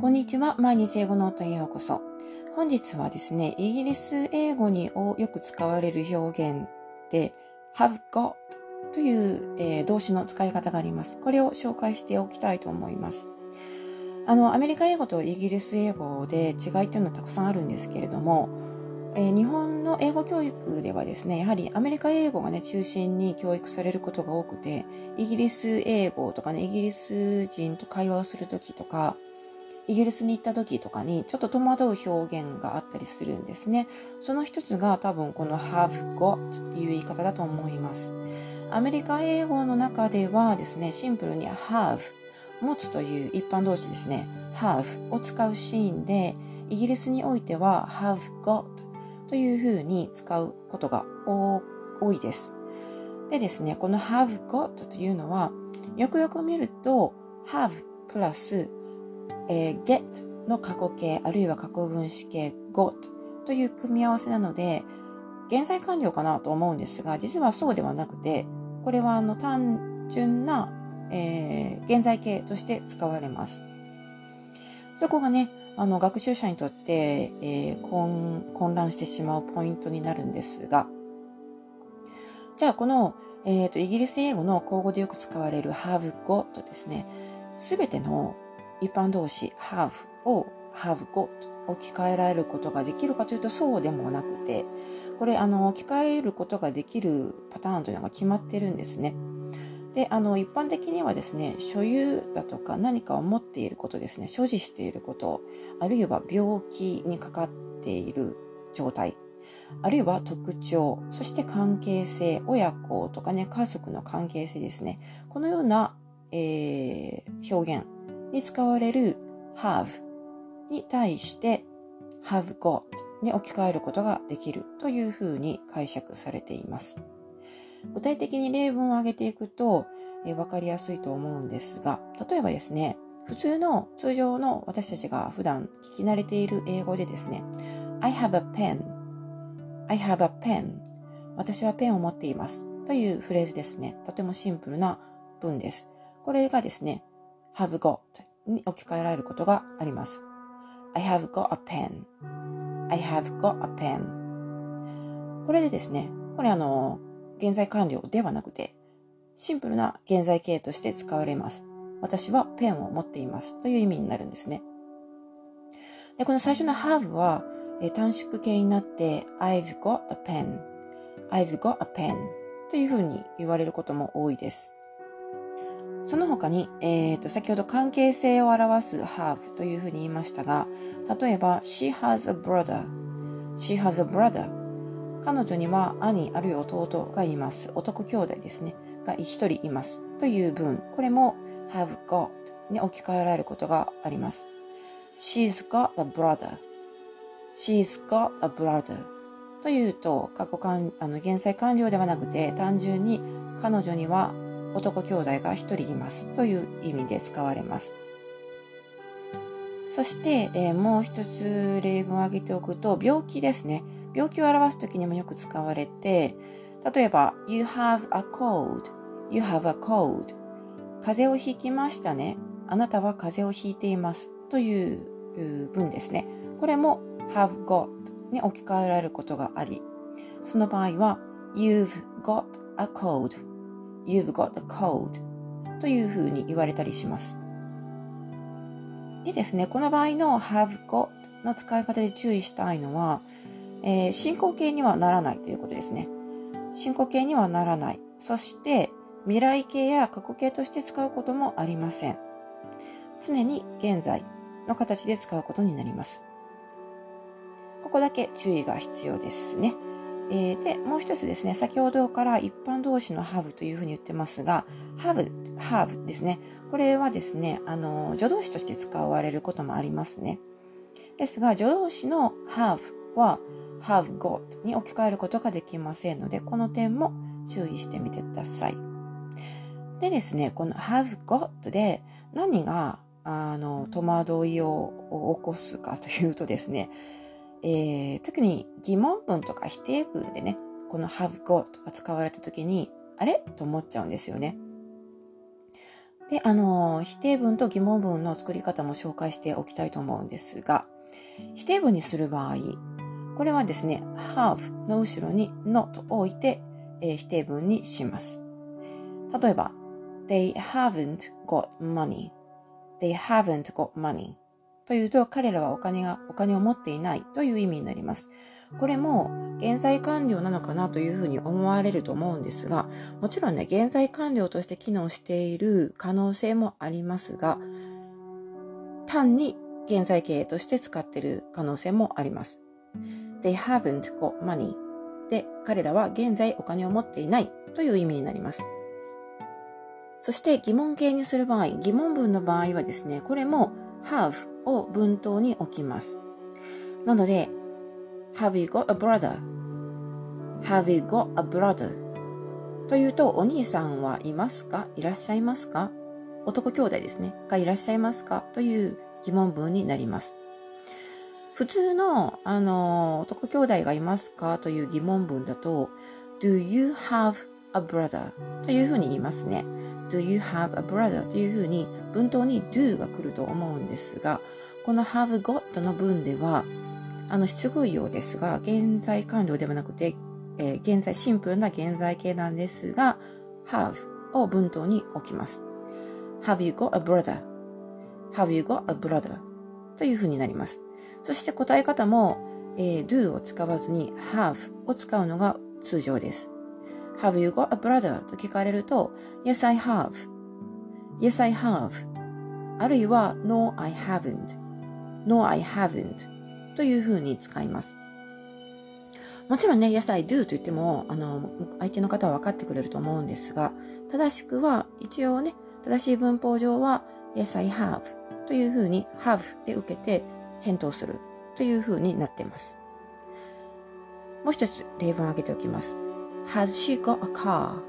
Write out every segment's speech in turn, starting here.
こんにちは。毎日英語ノートへようこそ。本日はですね、イギリス英語によく使われる表現で have got という、えー、動詞の使い方があります。これを紹介しておきたいと思います。あの、アメリカ英語とイギリス英語で違いっていうのはたくさんあるんですけれども、えー、日本の英語教育ではですね、やはりアメリカ英語がね、中心に教育されることが多くて、イギリス英語とかね、イギリス人と会話をするときとか、イギリスに行った時とかにちょっと戸惑う表現があったりするんですね。その一つが多分この have got という言い方だと思います。アメリカ英語の中ではですね、シンプルに have 持つという一般動詞ですね、have を使うシーンで、イギリスにおいては have got というふうに使うことが多いです。でですね、この have got というのは、よくよく見ると have プラスえー、get の過去形あるいは過去分詞形 got という組み合わせなので現在完了かなと思うんですが実はそうではなくてこれはあの単純な、えー、現在形として使われます。そこがねあの学習者にとって、えー、混乱してしまうポイントになるんですがじゃあこの、えーと、イギリス英語の口語でよく使われる have got ですねすべての一般動詞 have を have got 置き換えられることができるかというとそうでもなくて、これあの置き換えることができるパターンというのが決まってるんですね。で、あの一般的にはですね、所有だとか何かを持っていることですね、所持していること、あるいは病気にかかっている状態、あるいは特徴、そして関係性、親子とかね、家族の関係性ですね。このような、えー、表現に使われる have に対して have got に置き換えることができるというふうに解釈されています。具体的に例文を挙げていくと、えー、分かりやすいと思うんですが、例えばですね、普通の通常の私たちが普段聞き慣れている英語でですね、I have a pen, I have a pen 私はペンを持っていますというフレーズですね。とてもシンプルな文です。これがですね、have got に置き換えられることがあります。I have got a pen. I have got a pen. これでですね、これあの、現在完了ではなくて、シンプルな現在形として使われます。私はペンを持っていますという意味になるんですね。で、この最初の have は、え短縮形になって I've got a pen. I've got a pen というふうに言われることも多いです。その他に、えーと、先ほど関係性を表す have というふうに言いましたが、例えば she has a brother, she has a brother 彼女には兄あるいは弟がいます。男兄弟ですね。が一人います。という文。これも have got に置き換えられることがあります。she's got a brother. she's got a brother. というと、過去完、あの、現在完了ではなくて、単純に彼女には男兄弟が一人いますという意味で使われます。そして、えー、もう一つ例文を挙げておくと、病気ですね。病気を表すときにもよく使われて、例えば、you have a cold, you have a cold. 風邪をひきましたね。あなたは風邪をひいています。という文ですね。これも have got に置き換えられることがあり、その場合は you've got a cold You've got a cold というふうに言われたりします。でですね、この場合の have got の使い方で注意したいのは、えー、進行形にはならないということですね。進行形にはならない。そして、未来形や過去形として使うこともありません。常に現在の形で使うことになります。ここだけ注意が必要ですね。えー、で、もう一つですね、先ほどから一般動詞の have というふうに言ってますが、have, have ですね。これはですね、あの、助動詞として使われることもありますね。ですが、助動詞の have は have got に置き換えることができませんので、この点も注意してみてください。でですね、この have got で何が、あの、戸惑いを起こすかというとですね、えー、特に疑問文とか否定文でね、この have got が使われた時に、あれ？と思っちゃうんですよね。で、あの、否定文と疑問文の作り方も紹介しておきたいと思うんですが、否定文にする場合、これはですね、have の後ろに not を置いて、えー、否定文にします。例えば、they haven't got money.they haven't got money. というと、彼らはお金が、お金を持っていないという意味になります。これも現在完了なのかなというふうに思われると思うんですが、もちろんね、現在完了として機能している可能性もありますが、単に現在形として使っている可能性もあります。They haven't got money で、彼らは現在お金を持っていないという意味になります。そして疑問形にする場合、疑問文の場合はですね、これも have を文頭に置きます。なので、have you got a brother?have you got a brother? というと、お兄さんはいますか？いらっしゃいますか？男兄弟ですね。がいらっしゃいますか？という疑問文になります。普通の、あの、男兄弟がいますか？という疑問文だと、do you have a brother? というふうに言いますね。do you have a brother? というふうに文頭に do が来ると思うんですが、この have got の文では、あの、失語用ですが、現在完了ではなくて、えー、現在、シンプルな現在形なんですが、have を文頭に置きます。have you got a brother?have you got a brother? というふうになります。そして答え方も、えー、do を使わずに have を使うのが通常です。have you got a brother? と聞かれると、yes, I have. yes, I have. あるいは no, I haven't. No, I haven't. というふうに使います。もちろんね、yes, I do と言っても、あの、相手の方は分かってくれると思うんですが、正しくは、一応ね、正しい文法上は、yes, I have というふうに have で受けて返答するというふうになっています。もう一つ例文を挙げておきます。Has she got a car?Has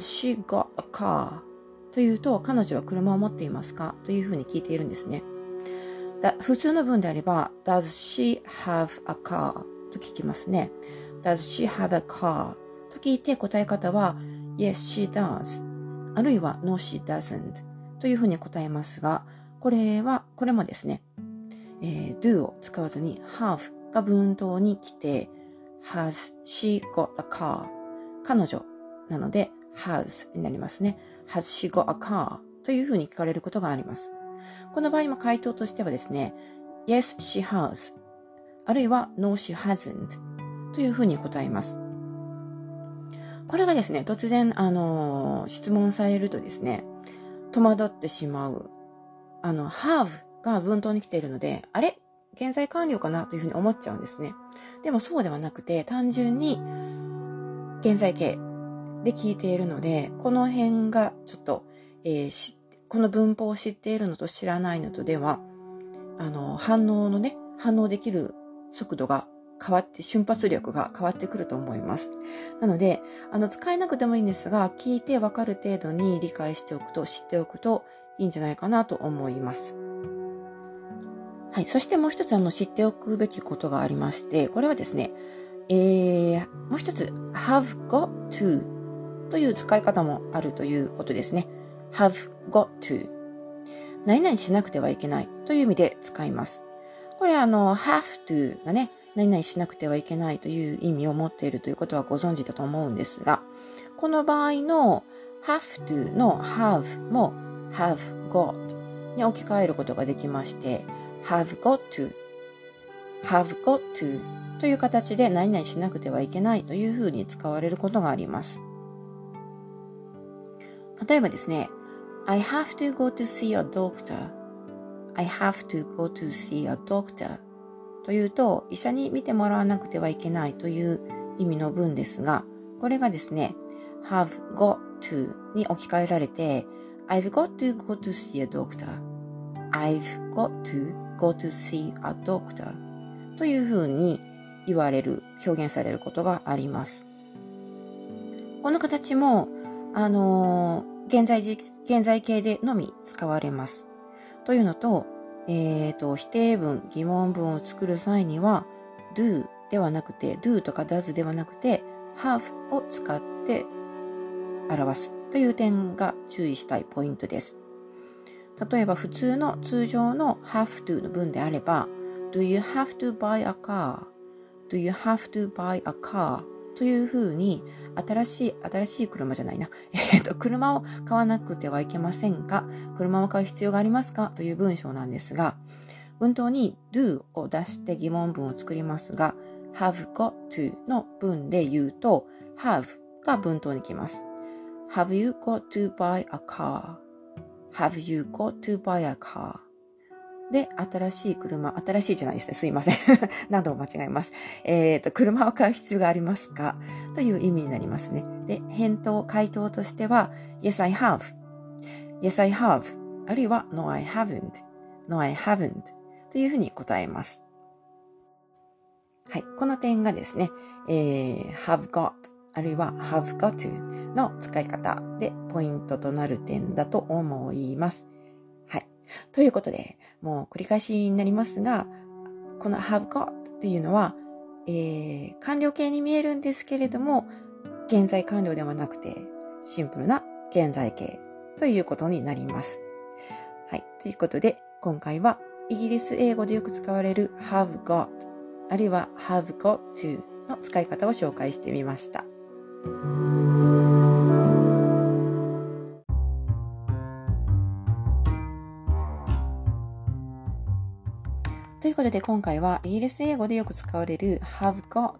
she got a car? というと、彼女は車を持っていますか？というふうに聞いているんですね。普通の文であれば、does she have a car? と聞きますね。does she have a car? と聞いて答え方は、yes, she does. あるいは no, she doesn't. というふうに答えますが、これは、これもですね、えー、do を使わずに have が文頭に来て、has she got a car? 彼女なので has になりますね。has she got a car? というふうに聞かれることがあります。この場合も回答としてはですね、yes, she has あるいは no, she hasn't というふうに答えます。これがですね、突然、あの、質問されるとですね、戸惑ってしまう。あの、have が文頭に来ているので、あれ？現在完了かなというふうに思っちゃうんですね。でもそうではなくて、単純に現在形で聞いているので、この辺がちょっと、えー、この文法を知っているのと知らないのとでは、あの、反応のね、反応できる速度が変わって、瞬発力が変わってくると思います。なので、あの、使えなくてもいいんですが、聞いてわかる程度に理解しておくと、知っておくといいんじゃないかなと思います。はい。そしてもう一つ、あの、知っておくべきことがありまして、これはですね、えー、もう一つ、have got to という使い方もあるということですね。Have got to 何々しなくてはいけないという意味で使います。これあの have to がね、何々しなくてはいけないという意味を持っているということはご存知だと思うんですが、この場合の have to の have も have got に置き換えることができまして、have got to have got to という形で何々しなくてはいけないというふうに使われることがあります。例えばですね、I have to go to see a doctor. I have to go to see a doctor. というと、医者に見てもらわなくてはいけないという意味の文ですが、これがですね、have got to に置き換えられて、I've got to go to see a doctor. I've got to go to see a doctor. というふうに言われる、表現されることがあります。この形も、あの現在、現在形でのみ使われます。というのと、えっ、ー、と、否定文、疑問文を作る際には、do ではなくて、do とか does ではなくて、have を使って表すという点が注意したいポイントです。例えば普通の通常の have to の文であれば Do you have to buy a car?Do you have to buy a car? というふうに新しい、新しい車じゃないな。えっと、車を買わなくてはいけませんか？車を買う必要がありますか？という文章なんですが、文頭に do を出して疑問文を作りますが、have got to の文で言うと、have が文頭に来ます。have you got to buy a car?have you got to buy a car? で、新しい車、新しいじゃないですね。すいません。何度も間違えます。えっ、ー、と、車を買う必要がありますか？という意味になりますね。で、返答、回答としては、Yes, I have. Yes, I have. あるいは、No, I haven't. No, I haven't. というふうに答えます。はい。この点がですね、えー、have got あるいは have got to の使い方でポイントとなる点だと思います。ということで、もう繰り返しになりますが、この have got っていうのは、えー、完了形に見えるんですけれども、現在完了ではなくて、シンプルな現在形ということになります。はい。ということで、今回はイギリス英語でよく使われる have got あるいは have got to の使い方を紹介してみました。いうことで今回はイギリス英語でよく使われる have got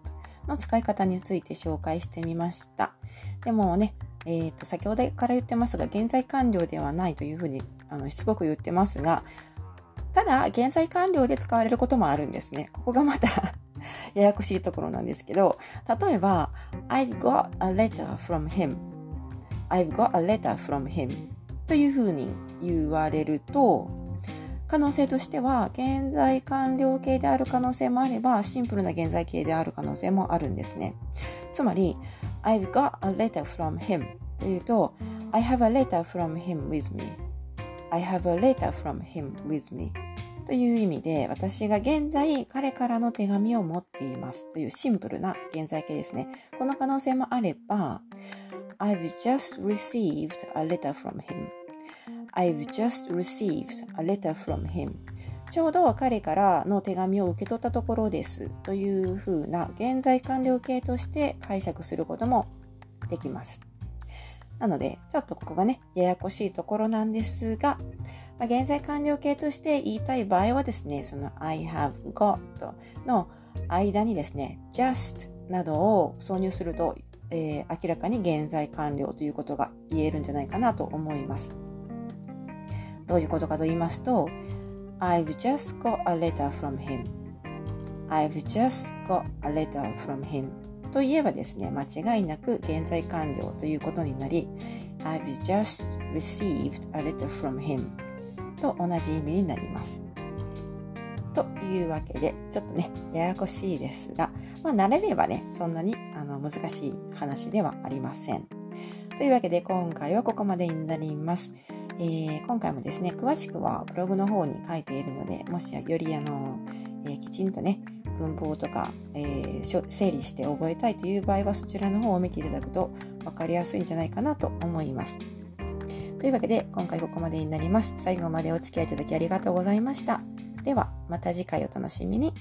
の使い方について紹介してみました。でもね、えっ、ー、と、先ほどから言ってますが、現在完了ではないというふうに、あの、しつこく言ってますが、ただ、現在完了で使われることもあるんですね。ここがまた ややこしいところなんですけど、例えば、I've got a letter from him.I've got a letter from him. というふうに言われると、可能性としては、現在完了形である可能性もあれば、シンプルな現在形である可能性もあるんですね。つまり、I've got a letter from him というと、I have a letter from him with me.I have a letter from him with me. という意味で、私が現在彼からの手紙を持っていますというシンプルな現在形ですね。この可能性もあれば、I've just received a letter from him. I've just received a letter from him. ちょうど彼からの手紙を受け取ったところですというふうな現在完了形として解釈することもできます。なので、ちょっとここがね、ややこしいところなんですが、まあ、現在完了形として言いたい場合はですね、その I have got の間にですね、just などを挿入すると、えー、明らかに現在完了ということが言えるんじゃないかなと思います。どういうことかと言いますと、I've just got a letter from him.I've just got a letter from him. と言えばですね、間違いなく現在完了ということになり、I've just received a letter from him と同じ意味になります。というわけで、ちょっとね、ややこしいですが、まあ、慣れればね、そんなにあの難しい話ではありません。というわけで、今回はここまでになります。えー、今回もですね、詳しくはブログの方に書いているので、もしよりあの、えー、きちんとね、文法とか、えー、整理して覚えたいという場合はそちらの方を見ていただくと分かりやすいんじゃないかなと思います。というわけで今回ここまでになります。最後までお付き合いいただきありがとうございました。ではまた次回お楽しみに。